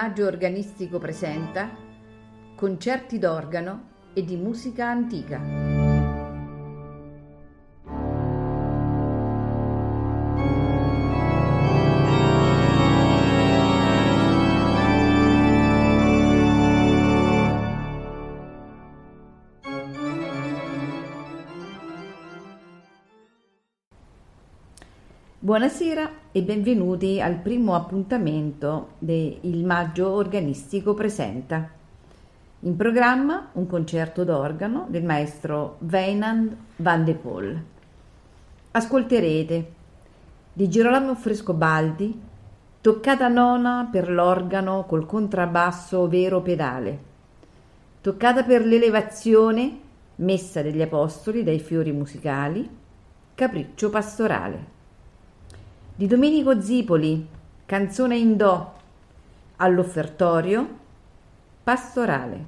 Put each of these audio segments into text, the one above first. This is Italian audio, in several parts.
Maggio Organistico presenta concerti d'organo e di musica antica. Buonasera e benvenuti al primo appuntamento del Maggio Organistico Presenta. In programma un concerto d'organo del maestro Weinand van de Poel. Ascolterete di Girolamo Frescobaldi, toccata nona per l'organo col contrabbasso vero pedale, toccata per l'elevazione, messa degli apostoli dai fiori musicali, capriccio pastorale di Domenico Zipoli, canzone in Do, all'offertorio, pastorale,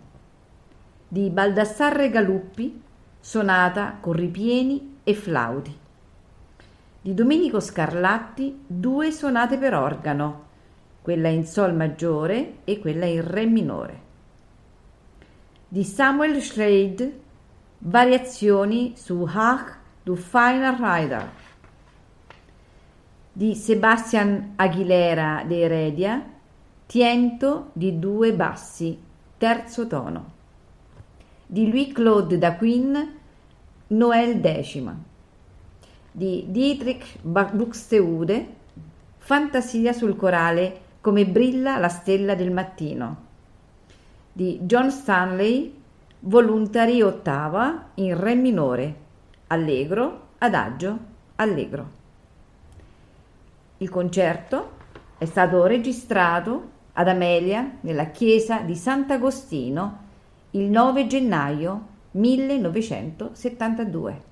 di Baldassarre Galuppi, sonata con ripieni e flauti, di Domenico Scarlatti, due sonate per organo, quella in Sol maggiore e quella in Re minore, di Samuel Scheid, variazioni su Ach du Feiner Rider, di Sebastian Aguilera de Heredia, Tiento di due bassi, terzo tono. Di Louis-Claude Daquin, Noel decima. Di Dietrich Buxtehude, Fantasia sul corale come brilla la stella del mattino. Di John Stanley, Voluntari ottava in Re minore, Allegro, Adagio, Allegro. Il concerto è stato registrato ad Amelia nella chiesa di Sant'Agostino il 9 gennaio 1972.